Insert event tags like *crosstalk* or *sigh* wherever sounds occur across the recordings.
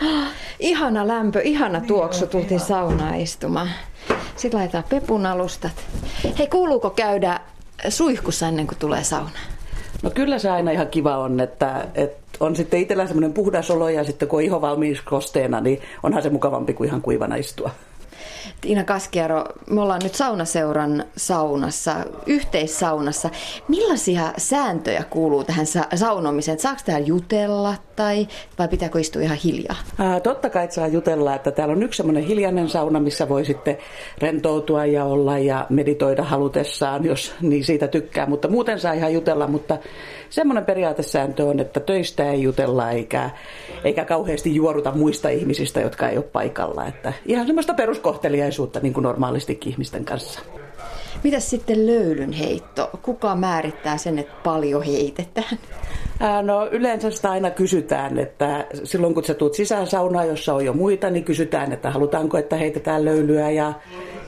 *gasps* Ihana lämpö, ihana niin tuoksu, tultiin saunaan istumaan. Sitten laitetaan pepun alustat. Hei, kuuluuko käydä suihkussa ennen kuin tulee sauna? No kyllä se aina ihan kiva on, että, että on sitten itsellä semmoinen puhdas olo ja sitten kun on iho valmiiksi kosteena, niin onhan se mukavampi kuin ihan kuivana istua. Tiina Kaskiaro, me ollaan nyt saunaseuran saunassa, yhteissaunassa. Millaisia sääntöjä kuuluu tähän sa- saunomiseen? Saako täällä jutella tai vai pitääkö istua ihan hiljaa? Ää, totta kai saa jutella, että täällä on yksi semmoinen hiljainen sauna, missä voi sitten rentoutua ja olla ja meditoida halutessaan, jos niin siitä tykkää. Mutta muuten saa ihan jutella, mutta semmoinen periaatesääntö on, että töistä ei jutella eikä, eikä kauheasti juoruta muista ihmisistä, jotka ei ole paikalla. Että ihan semmoista peruskohteliaisuutta niin kuin normaalistikin ihmisten kanssa. Mitäs sitten löylyn heitto? Kuka määrittää sen, että paljon heitetään? Ää, no yleensä sitä aina kysytään, että silloin kun sä tuut sisään saunaan, jossa on jo muita, niin kysytään, että halutaanko, että heitetään löylyä ja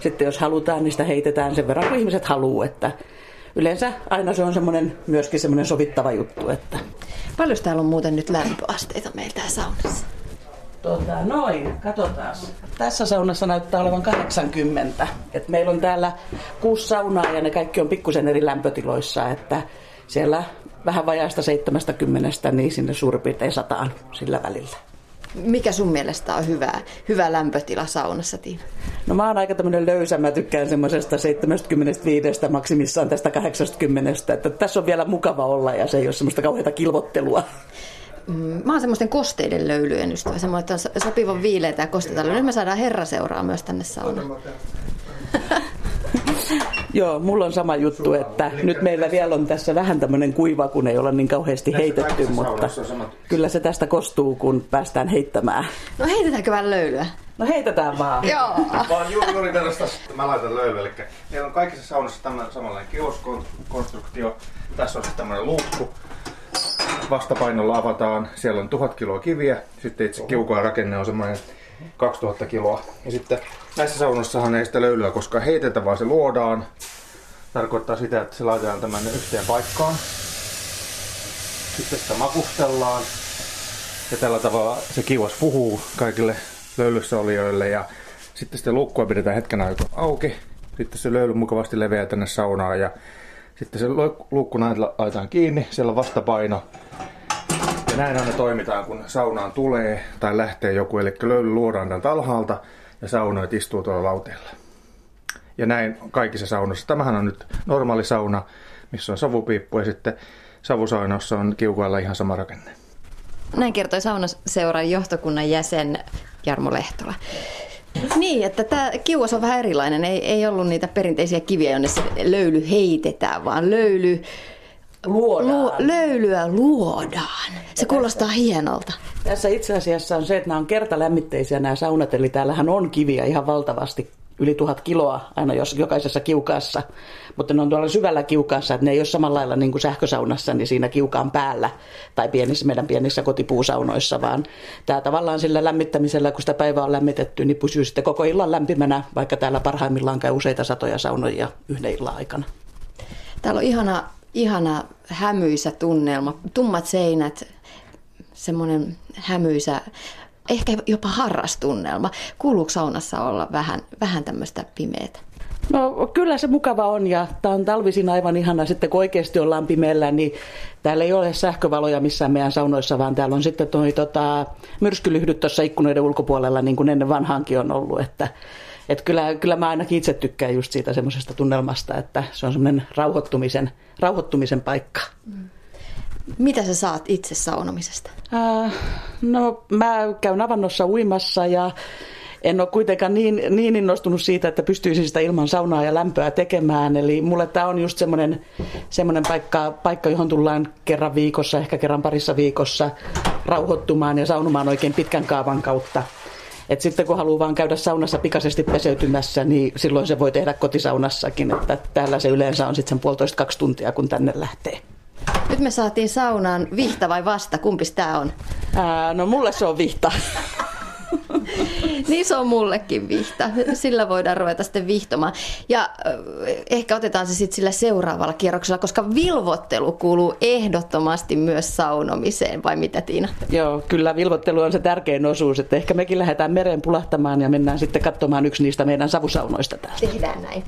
sitten jos halutaan, niin sitä heitetään sen verran, kun ihmiset haluaa, että yleensä aina se on semmoinen, myöskin semmoinen sovittava juttu. Että... Paljon täällä on muuten nyt lämpöasteita meillä täällä saunassa? Tota, noin, katsotaan. Tässä saunassa näyttää olevan 80. Et meillä on täällä kuusi saunaa ja ne kaikki on pikkusen eri lämpötiloissa, että siellä vähän vajaista 70, niin sinne suurin piirtein sataan sillä välillä. Mikä sun mielestä on hyvä, hyvä lämpötila saunassa, Tiina? No mä oon aika tämmöinen löysä, mä tykkään semmoisesta 75 maksimissaan tästä 80, että tässä on vielä mukava olla ja se ei ole semmoista kauheata kilvottelua. Mm, mä oon semmoisten kosteiden löylyjen ystävä, semmoinen, että on sopivan viileitä ja kosteita. Nyt me saadaan herraseuraa myös tänne saunaan. Joo, mulla on sama juttu, että nyt meillä vielä on tässä vähän tämmöinen kuiva, kun ei olla niin kauheasti heitetty, mutta kyllä se tästä kostuu, kun päästään heittämään. No heitetäänkö vähän löylyä? No heitetään vaan. Joo. Vaan juuri, juuri tällaista, että mä laitan löylyä. Eli meillä on kaikissa saunassa tämmöinen samanlainen kioskonstruktio. Tässä on sitten tämmöinen luukku. Vastapainolla avataan. Siellä on tuhat kiloa kiviä. Sitten itse kiukaan rakenne on semmoinen 2000 kiloa. Ja sitten näissä saunossahan ei sitä löylyä koskaan heitetä, vaan se luodaan. Tarkoittaa sitä, että se laitetaan tämän yhteen paikkaan. Sitten sitä makustellaan. Ja tällä tavalla se kiuas puhuu kaikille löylyssä olijoille. Ja sitten sitä lukkua pidetään hetken aikaa auki. Sitten se löyly mukavasti leveää tänne saunaan. Ja sitten se luukku laitetaan kiinni. Siellä on vastapaino. Ja näin aina toimitaan, kun saunaan tulee tai lähtee joku. Eli löyly luodaan täältä alhaalta ja saunoit istuu tuolla lauteella. Ja näin kaikissa saunoissa. Tämähän on nyt normaali sauna, missä on savupiippu ja sitten savusaunossa on kiukailla ihan sama rakenne. Näin kertoi saunaseuran johtokunnan jäsen Jarmo Lehtola. Niin, että tämä kiuas on vähän erilainen. Ei, ei ollut niitä perinteisiä kiviä, jonne se löyly heitetään, vaan löyly Luodaan. Lu, löylyä luodaan. Se kuulostaa hienolta. Tässä itse asiassa on se, että nämä on kertalämmitteisiä nämä saunat, eli täällähän on kiviä ihan valtavasti, yli tuhat kiloa aina jos, jokaisessa kiukaassa. Mutta ne on tuolla syvällä kiukaassa, että ne ei ole samalla lailla niin kuin sähkösaunassa, niin siinä kiukaan päällä tai pienissä, meidän pienissä kotipuusaunoissa, vaan tämä tavallaan sillä lämmittämisellä, kun sitä päivää on lämmitetty, niin pysyy sitten koko illan lämpimänä, vaikka täällä parhaimmillaan käy useita satoja saunoja yhden illan aikana. Täällä on ihana, ihana hämyisä tunnelma, tummat seinät, semmoinen hämyisä, ehkä jopa harrastunnelma. Kuuluuko saunassa olla vähän, vähän tämmöistä pimeätä? No kyllä se mukava on ja tämä on talvisin aivan ihana sitten kun oikeasti ollaan pimeällä, niin täällä ei ole sähkövaloja missään meidän saunoissa, vaan täällä on sitten toi, tota, myrskylyhdyt tuossa ikkunoiden ulkopuolella niin kuin ennen vanhaankin on ollut, että et kyllä, kyllä mä ainakin itse tykkään just siitä semmoisesta tunnelmasta, että se on semmoinen rauhoittumisen, rauhoittumisen paikka. Mm. Mitä sä saat itse saunomisesta? Äh, no mä käyn avannossa uimassa ja en ole kuitenkaan niin, niin innostunut siitä, että pystyisin sitä ilman saunaa ja lämpöä tekemään. Eli mulle tämä on just semmoinen, semmoinen paikka, paikka, johon tullaan kerran viikossa, ehkä kerran parissa viikossa rauhoittumaan ja saunomaan oikein pitkän kaavan kautta. Et sitten kun haluaa vaan käydä saunassa pikaisesti peseytymässä, niin silloin se voi tehdä kotisaunassakin. Että täällä se yleensä on sitten sen puolitoista kaksi tuntia, kun tänne lähtee. Nyt me saatiin saunaan vihta vai vasta, kumpis tämä on? Ää, no mulle se on vihta. *laughs* niin se on mullekin vihta. Sillä voidaan ruveta sitten vihtomaan. Ja ehkä otetaan se sitten sillä seuraavalla kierroksella, koska vilvottelu kuuluu ehdottomasti myös saunomiseen, vai mitä Tiina? Joo, kyllä vilvottelu on se tärkein osuus, että ehkä mekin lähdetään mereen pulahtamaan ja mennään sitten katsomaan yksi niistä meidän savusaunoista täällä. Tehdään näin.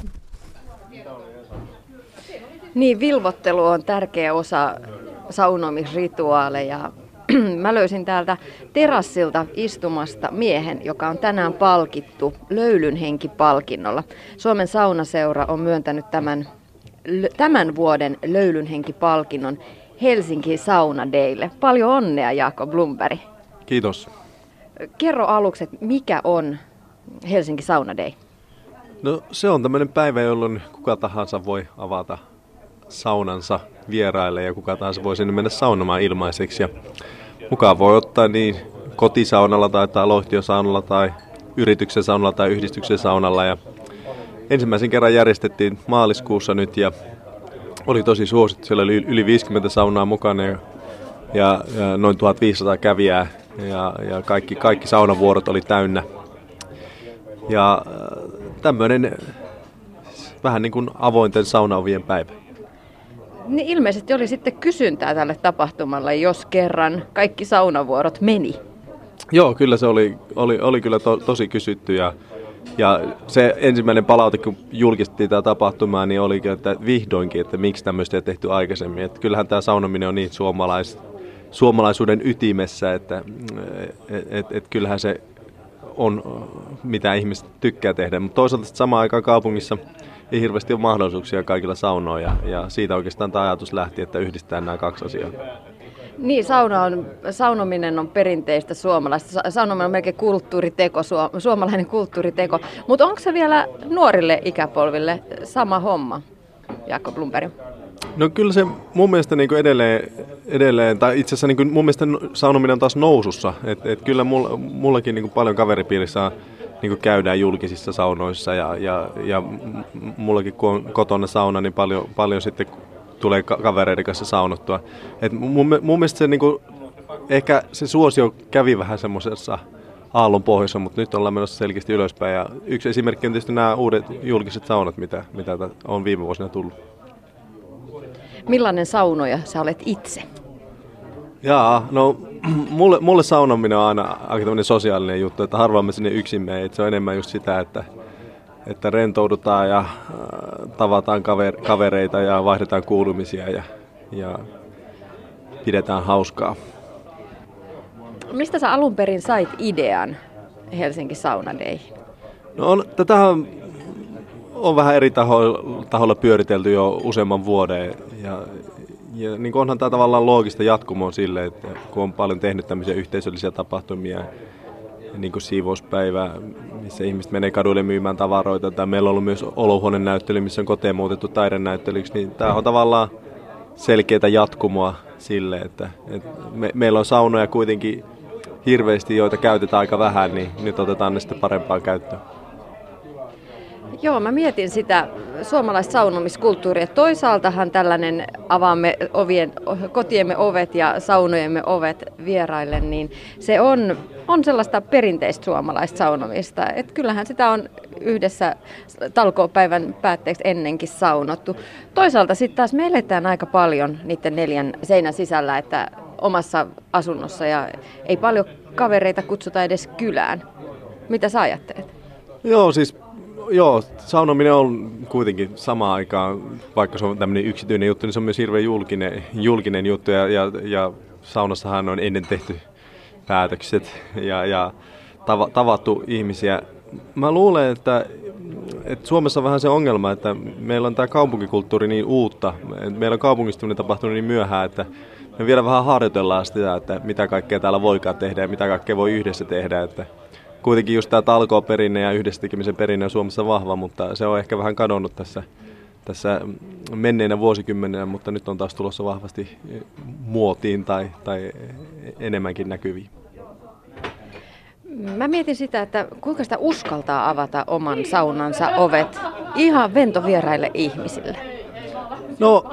Niin, vilvottelu on tärkeä osa saunomisrituaaleja. *clears throat* Mä löysin täältä terassilta istumasta miehen, joka on tänään palkittu Löylyn henki-palkinnolla. Suomen saunaseura on myöntänyt tämän, tämän vuoden Löylyn henki-palkinnon Helsinki Sauna Daylle. Paljon onnea Jaakko Blumberg. Kiitos. Kerro aluksi, mikä on Helsinki Sauna Day? No se on tämmöinen päivä, jolloin kuka tahansa voi avata saunansa vieraille ja kuka tahansa voi sinne mennä saunomaan ilmaiseksi. Ja mukaan voi ottaa niin kotisaunalla tai taloyhtiösaunalla tai yrityksen saunalla tai yhdistyksen saunalla. Ja ensimmäisen kerran järjestettiin maaliskuussa nyt ja oli tosi suosittu. Siellä oli yli 50 saunaa mukana ja, ja, ja noin 1500 kävijää ja, ja kaikki, kaikki saunavuorot oli täynnä. Ja äh, tämmöinen vähän niin kuin avointen saunaovien päivä. Niin ilmeisesti oli sitten kysyntää tälle tapahtumalle, jos kerran kaikki saunavuorot meni. Joo, kyllä se oli, oli, oli kyllä to, tosi kysytty ja, ja se ensimmäinen palaute, kun julkistettiin tämä tapahtuma, niin oli, että vihdoinkin, että miksi tämmöistä ei tehty aikaisemmin. Että kyllähän tämä saunominen on niin suomalais, suomalaisuuden ytimessä, että et, et, et kyllähän se on, mitä ihmiset tykkää tehdä. Mutta toisaalta samaan aikaan kaupungissa ei hirveästi ole mahdollisuuksia kaikilla saunoa ja, ja siitä oikeastaan tämä ajatus lähti, että yhdistetään nämä kaksi asiaa. Niin, sauna on, saunominen on perinteistä suomalaista. Saunominen on melkein kulttuuriteko, suomalainen kulttuuriteko. Mutta onko se vielä nuorille ikäpolville sama homma, Jaakko Blumberg? No kyllä se mun mielestä niin edelleen, edelleen, tai itse asiassa niin mun mielestä saunominen on taas nousussa. Et, et kyllä mulla, mullakin niin paljon kaveripiirissä on niin käydään julkisissa saunoissa ja, ja, ja mullakin kun on kotona sauna, niin paljon, paljon sitten tulee kavereiden kanssa saunottua. Et mun, mun mielestä se, niin kuin, ehkä se suosio kävi vähän semmoisessa aallon pohjassa, mutta nyt ollaan menossa selkeästi ylöspäin. Ja yksi esimerkki on tietysti nämä uudet julkiset saunat, mitä, mitä on viime vuosina tullut. Millainen saunoja sä olet itse? Jaa, no *clears throat* mulle, mulle saunominen on aina aika tämmöinen sosiaalinen juttu, että harvoin me sinne yksin mene. Se on enemmän just sitä, että, että rentoudutaan ja äh, tavataan kaver, kavereita ja vaihdetaan kuulumisia ja, ja pidetään hauskaa. Mistä sä alun perin sait idean Helsinki Sauna Day? No on, tätähän on vähän eri tahoilla, tahoilla pyöritelty jo useamman vuoden ja, ja niin onhan tämä tavallaan loogista jatkumoa sille, että kun on paljon tehnyt tämmöisiä yhteisöllisiä tapahtumia, niin kuin siivouspäivä, missä ihmiset menee kaduille myymään tavaroita, tai meillä on ollut myös olohuoneen näyttely, missä on koteen muutettu taidenäyttelyksi, niin tämä on tavallaan selkeää jatkumoa sille, että, että me, meillä on saunoja kuitenkin hirveästi, joita käytetään aika vähän, niin nyt otetaan ne sitten parempaan käyttöön. Joo, mä mietin sitä suomalaista saunomiskulttuuria. Toisaaltahan tällainen avaamme ovien, kotiemme ovet ja saunojemme ovet vieraille, niin se on, on sellaista perinteistä suomalaista saunomista. Et kyllähän sitä on yhdessä talkoopäivän päätteeksi ennenkin saunottu. Toisaalta sitten taas me eletään aika paljon niiden neljän seinän sisällä, että omassa asunnossa ja ei paljon kavereita kutsuta edes kylään. Mitä sä ajattelet? Joo, siis joo, saunominen on kuitenkin samaan aikaan, vaikka se on tämmöinen yksityinen juttu, niin se on myös hirveän julkinen, julkinen juttu ja, ja, ja saunassahan on ennen tehty päätökset ja, ja tav, tavattu ihmisiä. Mä luulen, että, että Suomessa on vähän se ongelma, että meillä on tämä kaupunkikulttuuri niin uutta. Meillä on kaupungistuminen tapahtunut niin myöhään, että me vielä vähän harjoitellaan sitä, että mitä kaikkea täällä voikaan tehdä ja mitä kaikkea voi yhdessä tehdä. Että kuitenkin just tämä talkoo-perinne ja yhdessä tekemisen perinne on Suomessa vahva, mutta se on ehkä vähän kadonnut tässä, tässä menneinä vuosikymmeninä, mutta nyt on taas tulossa vahvasti muotiin tai, tai enemmänkin näkyviin. Mä mietin sitä, että kuinka sitä uskaltaa avata oman saunansa ovet ihan ventovieraille ihmisille. No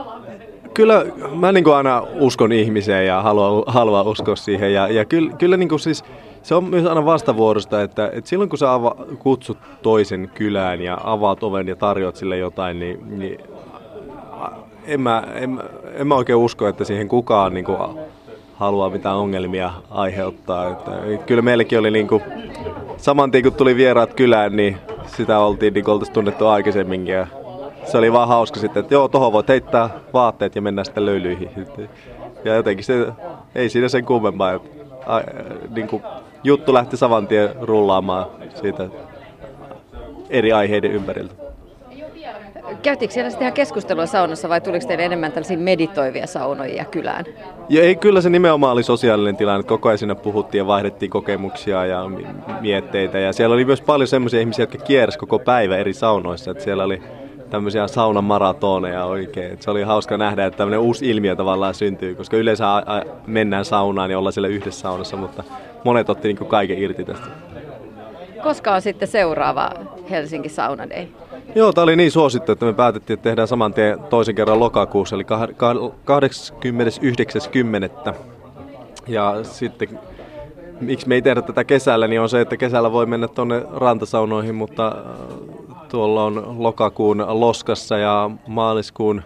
kyllä mä niin aina uskon ihmiseen ja haluan, haluan uskoa siihen. Ja, ja kyllä, kyllä niin siis se on myös aina vastavuorosta, että, että silloin kun sä ava, kutsut toisen kylään ja avaat oven ja tarjoat sille jotain, niin, niin en, mä, en, en mä oikein usko, että siihen kukaan niin kuin, haluaa mitään ongelmia aiheuttaa. Että, kyllä meilläkin oli niin kuin, saman tien kun tuli vieraat kylään, niin sitä oltiin niin oltaisiin tunnettu aikaisemminkin. Ja se oli vaan hauska sitten, että joo, tohon voit heittää vaatteet ja mennään sitten löylyihin. Ja jotenkin se, ei siinä sen kummempaa. Että, niin kuin, juttu lähti saman tien rullaamaan siitä eri aiheiden ympäriltä. Käytiinkö siellä sitten ihan keskustelua saunassa vai tuliko teille enemmän tällaisia meditoivia saunoja kylään? Ja ei, kyllä se nimenomaan oli sosiaalinen tilanne. Koko ajan siinä puhuttiin ja vaihdettiin kokemuksia ja mietteitä. Ja siellä oli myös paljon sellaisia ihmisiä, jotka kiersi koko päivä eri saunoissa. Että siellä oli tämmöisiä saunamaratoneja oikein. Et se oli hauska nähdä, että tämmöinen uusi ilmiö tavallaan syntyy, koska yleensä mennään saunaan ja ollaan siellä yhdessä saunassa, mutta monet otti niin kaiken irti tästä. Koska on sitten seuraava Helsinki Sauna Day? Joo, tämä oli niin suosittu, että me päätettiin, että tehdään saman tien toisen kerran lokakuussa, eli 89.10. Ja sitten, miksi me ei tehdä tätä kesällä, niin on se, että kesällä voi mennä tuonne rantasaunoihin, mutta äh, tuolla on lokakuun loskassa ja maaliskuun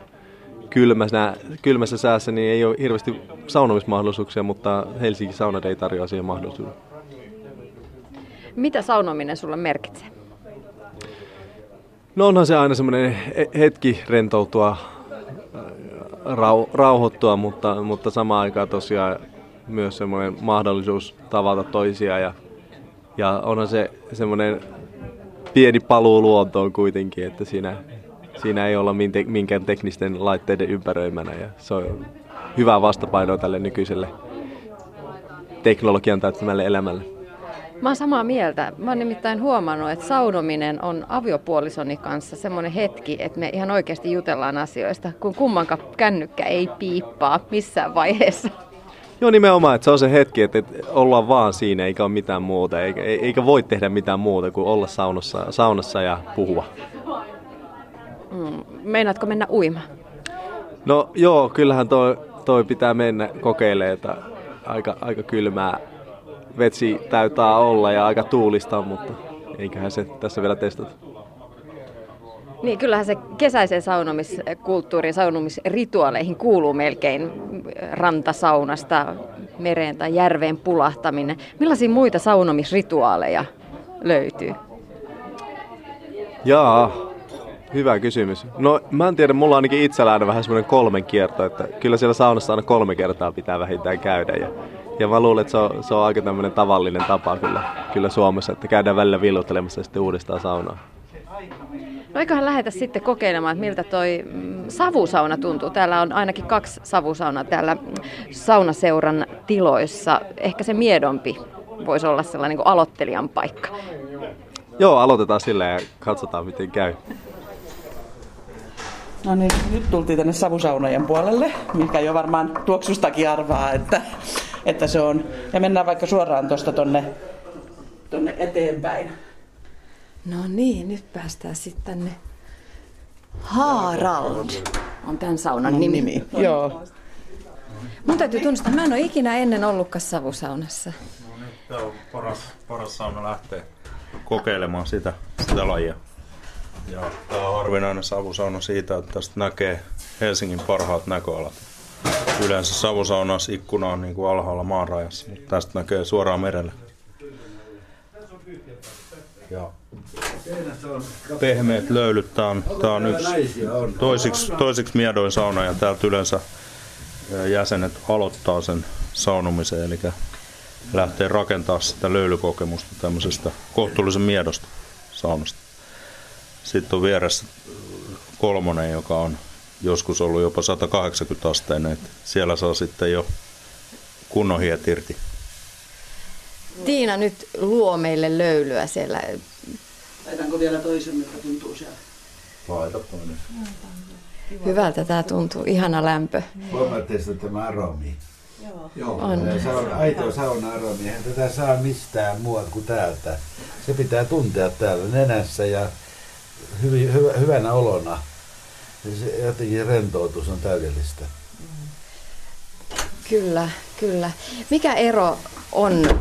kylmässä, kylmässä säässä, niin ei ole hirveästi saunomismahdollisuuksia, mutta Helsinki Sauna ei tarjoa siihen mahdollisuuden. Mitä saunominen sulle merkitsee? No onhan se aina semmoinen hetki rentoutua, äh, rau, rauhoittua, mutta, mutta samaan aikaan tosiaan myös semmoinen mahdollisuus tavata toisia ja, ja onhan se semmoinen pieni paluu luontoon kuitenkin, että siinä, siinä ei olla minkään teknisten laitteiden ympäröimänä ja se on hyvä vastapaino tälle nykyiselle teknologian täyttämälle elämälle. Mä oon samaa mieltä. Mä oon nimittäin huomannut, että saunominen on aviopuolisoni kanssa semmoinen hetki, että me ihan oikeasti jutellaan asioista, kun kummankaan kännykkä ei piippaa missään vaiheessa. Joo, nimenomaan, että se on se hetki, että ollaan vaan siinä, eikä ole mitään muuta, eikä, eikä voi tehdä mitään muuta kuin olla saunassa, saunassa ja puhua. Mm, meinaatko mennä uimaan? No joo, kyllähän toi, toi pitää mennä kokeilemaan, että aika, aika kylmää vetsi täytää olla ja aika tuulista, mutta eiköhän se tässä vielä testata. Niin, kyllähän se kesäisen saunomiskulttuuriin, saunomisrituaaleihin kuuluu melkein rantasaunasta mereen tai järveen pulahtaminen. Millaisia muita saunomisrituaaleja löytyy? Jaa, hyvä kysymys. No mä en tiedä, mulla on ainakin itsellä vähän semmoinen kolmen kierto, että kyllä siellä saunassa aina kolme kertaa pitää vähintään käydä. Ja ja mä luulen, että se on, se on aika tämmöinen tavallinen tapa kyllä, kyllä Suomessa, että käydään välillä villuttelemassa sitten uudestaan saunaa. No eiköhän lähetä sitten kokeilemaan, että miltä toi mm, savusauna tuntuu. Täällä on ainakin kaksi savusaunaa täällä saunaseuran tiloissa. Ehkä se miedompi voisi olla sellainen niin aloittelijan paikka. Joo, aloitetaan sillä ja katsotaan miten käy. No niin, nyt tultiin tänne savusaunojen puolelle, mikä jo varmaan tuoksustakin arvaa, että että se on. Ja mennään vaikka suoraan tuosta tonne, tonne eteenpäin. No niin, nyt päästään sitten tänne. Harald on tämän saunan nimi. nimi. Joo. Mun täytyy tunnustaa, mä en ole ikinä ennen ollutkaan savusaunassa. No nyt tämä on paras, paras sauna lähteä kokeilemaan sitä, sitä lajia. Ja tämä on harvinainen savusauna siitä, että tästä näkee Helsingin parhaat näköalat. Yleensä savusaunassa ikkuna on niin kuin alhaalla maanrajassa, mutta tästä näkee suoraan merelle. Ja pehmeät löylyt, tämä on, tää on yksi toisiksi, toisiksi miedoin sauna ja täältä yleensä jäsenet aloittaa sen saunomisen, eli lähtee rakentaa sitä löylykokemusta tämmöisestä kohtuullisen miedosta saunasta. Sitten on vieressä kolmonen, joka on joskus ollut jopa 180 asteinen, että siellä saa sitten jo kunnon hiet irti. Tiina nyt luo meille löylyä siellä. Laitanko vielä toisen, mikä tuntuu siellä? Laita toinen. Hyvältä tämä tuntuu, ihana lämpö. Huomaatteko tämä aromi? Joo. Joo. On. Sauna, aito sauna aromi, eihän tätä saa mistään muualta kuin täältä. Se pitää tuntea täällä nenässä ja hyvin, hyvä, hyvänä olona se jotenkin rentoutus on täydellistä. Kyllä, kyllä. Mikä ero on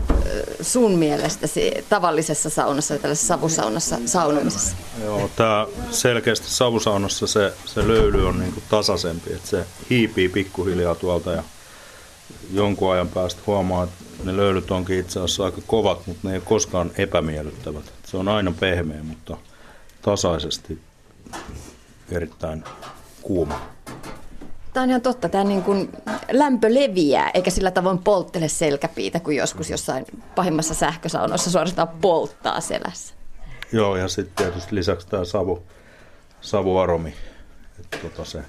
sun mielestäsi tavallisessa saunassa ja tällaisessa savusaunassa saunomisessa? Joo, tämä selkeästi savusaunassa se, se löyly on niin tasaisempi, että se hiipii pikkuhiljaa tuolta ja jonkun ajan päästä huomaa, että ne löylyt onkin itse asiassa aika kovat, mutta ne ei ole koskaan epämiellyttävät. Se on aina pehmeä, mutta tasaisesti erittäin kuuma. Tämä on ihan totta. Tämä niin kuin lämpö leviää, eikä sillä tavoin polttele selkäpiitä kuin joskus jossain pahimmassa sähkösaunossa suorastaan polttaa selässä. Joo, ja sitten tietysti lisäksi tämä savu, savuaromi, että tota se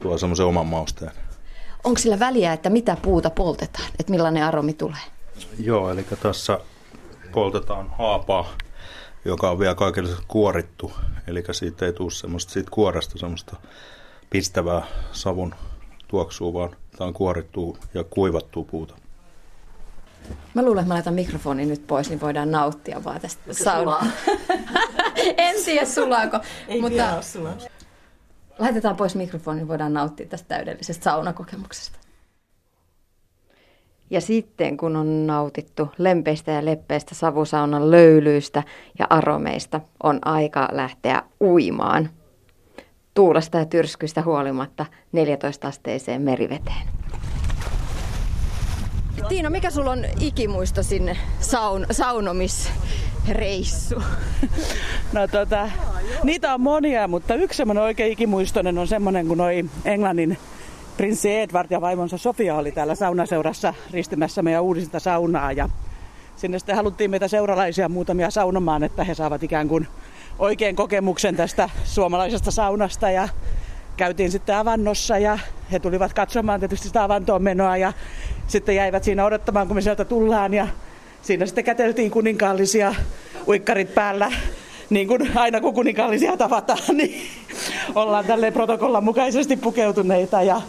tuo semmoisen oman mausteen. Onko sillä väliä, että mitä puuta poltetaan, että millainen aromi tulee? Joo, eli tässä poltetaan haapaa, joka on vielä kaikille kuorittu, eli siitä ei tule semmoista siitä kuoresta semmoista pistävää savun tuoksua, vaan tämä on kuorittua ja kuivattua puuta. Mä luulen, että mä laitan mikrofonin nyt pois, niin voidaan nauttia vaan tästä saunaa. *laughs* en tiedä sulaako. Ei mutta sulaa. Laitetaan pois mikrofoni, niin voidaan nauttia tästä täydellisestä saunakokemuksesta. Ja sitten kun on nautittu lempeistä ja leppeistä savusaunan löylyistä ja aromeista, on aika lähteä uimaan – tuulesta ja tyrskyistä huolimatta 14-asteiseen meriveteen. Tiina, mikä sulla on ikimuisto sinne saun, saunomisreissu? *laughs* No tota, niitä on monia, mutta yksi semmoinen oikein ikimuistoinen on semmoinen, kun noi Englannin prinssi Edward ja vaimonsa Sofia oli täällä saunaseurassa ristimässä meidän uudista saunaa ja sinne sitten haluttiin meitä seuralaisia muutamia saunomaan, että he saavat ikään kuin oikein kokemuksen tästä suomalaisesta saunasta ja käytiin sitten avannossa ja he tulivat katsomaan tietysti sitä avantoon menoa ja sitten jäivät siinä odottamaan, kun me sieltä tullaan ja siinä sitten käteltiin kuninkaallisia uikkarit päällä. Niin kuin aina kun kuninkaallisia tavataan, niin ollaan tälle protokollan mukaisesti pukeutuneita ja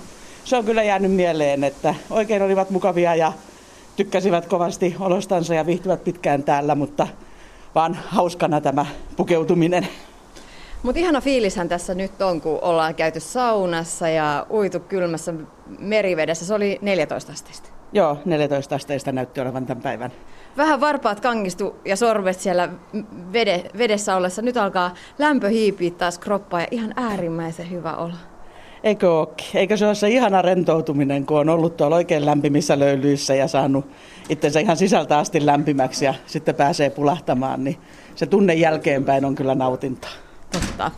se on kyllä jäänyt mieleen, että oikein olivat mukavia ja tykkäsivät kovasti olostansa ja viihtyvät pitkään täällä, mutta vaan hauskana tämä pukeutuminen. Mutta ihana fiilishän tässä nyt on, kun ollaan käyty saunassa ja uitu kylmässä merivedessä. Se oli 14 asteista. Joo, 14 asteista näytti olevan tämän päivän. Vähän varpaat kangistu ja sorvet siellä vede, vedessä ollessa. Nyt alkaa lämpö hiipiä taas kroppaa ja ihan äärimmäisen hyvä olla. Eikö ookin? Eikö se ole se ihana rentoutuminen, kun on ollut tuolla oikein lämpimissä löylyissä ja saanut itsensä ihan sisältä asti lämpimäksi ja sitten pääsee pulahtamaan, niin se tunne jälkeenpäin on kyllä nautinta. Totta.